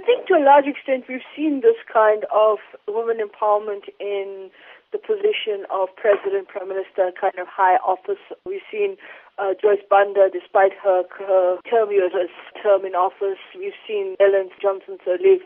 I think to a large extent we've seen this kind of women empowerment in the position of president, prime minister, kind of high office. We've seen uh, Joyce Banda, despite her, her term, term in office, we've seen Ellen Johnson Sirleaf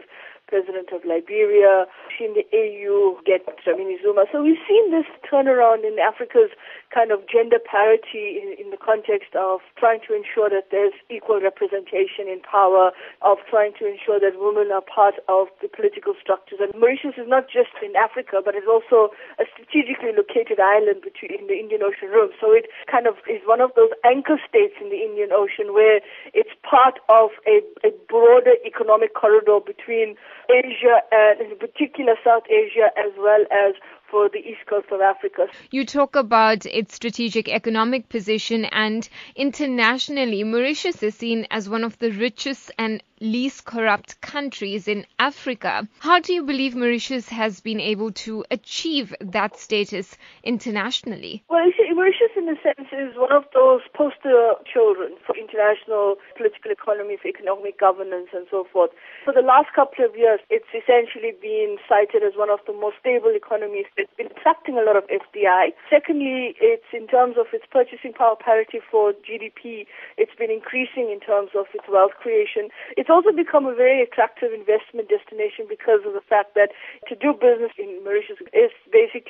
president of Liberia, seen the AU get Dlamini Zuma. So we've seen this turnaround in Africa's kind of gender parity in, in the context of trying to ensure that there's equal representation in power, of trying to ensure that women are part of the political structures. And Mauritius is not just in Africa, but it's also a strategically located island between in the Indian Ocean Rim. So it kind of is one of those anchor states in the Indian Ocean where it's part of a, a broader economic corridor between Asia and in particular South Asia as well as for the east coast of Africa. You talk about its strategic economic position and internationally, Mauritius is seen as one of the richest and least corrupt countries in Africa. How do you believe Mauritius has been able to achieve that status internationally? Well, Mauritius, in a sense, is one of those poster children for international political economy, for economic governance, and so forth. For the last couple of years, it's essentially been cited as one of the most stable economies. It's been attracting a lot of FDI. Secondly, it's in terms of its purchasing power parity for GDP, it's been increasing in terms of its wealth creation. It's also become a very attractive investment destination because of the fact that to do business in Mauritius is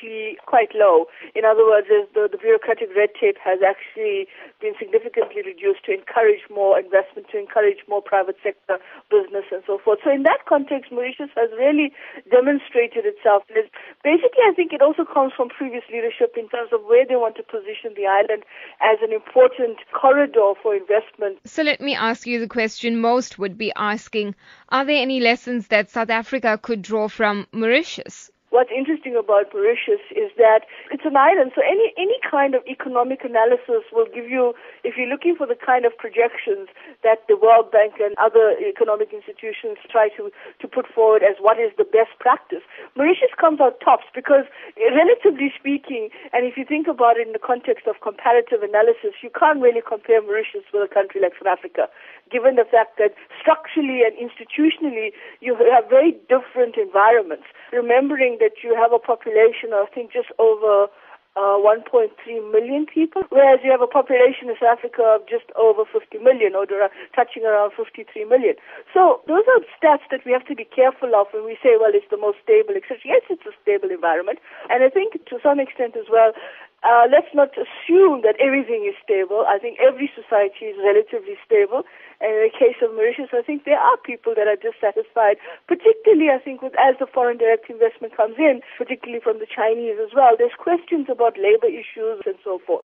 basically quite low. In other words, the, the bureaucratic red tape has actually been significantly reduced to encourage more investment, to encourage more private sector business and so forth. So in that context, Mauritius has really demonstrated itself. And basically, I think it also comes from previous leadership in terms of where they want to position the island as an important corridor for investment. So let me ask you the question most would be asking Are there any lessons that South Africa could draw from Mauritius? What's interesting about Mauritius is that it's an island, so any any kind of economic analysis will give you, if you're looking for the kind of projections that the World Bank and other economic institutions try to to put forward as what is the best practice, Mauritius comes out tops because, relatively speaking, and if you think about it in the context of comparative analysis, you can't really compare Mauritius with a country like South Africa, given the fact that structurally and institutionally you have very different environments. Remembering that you have a population of, I think, just over uh, 1.3 million people, whereas you have a population in South Africa of just over 50 million, or touching around 53 million. So those are stats that we have to be careful of when we say, well, it's the most stable, etc. Yes, it's a stable environment, and I think to some extent as well, uh, let's not assume that everything is stable. I think every society is relatively stable. And in the case of Mauritius, I think there are people that are dissatisfied, particularly, I think, with, as the foreign direct investment comes in, particularly from the Chinese as well. There's questions about labor issues and so forth.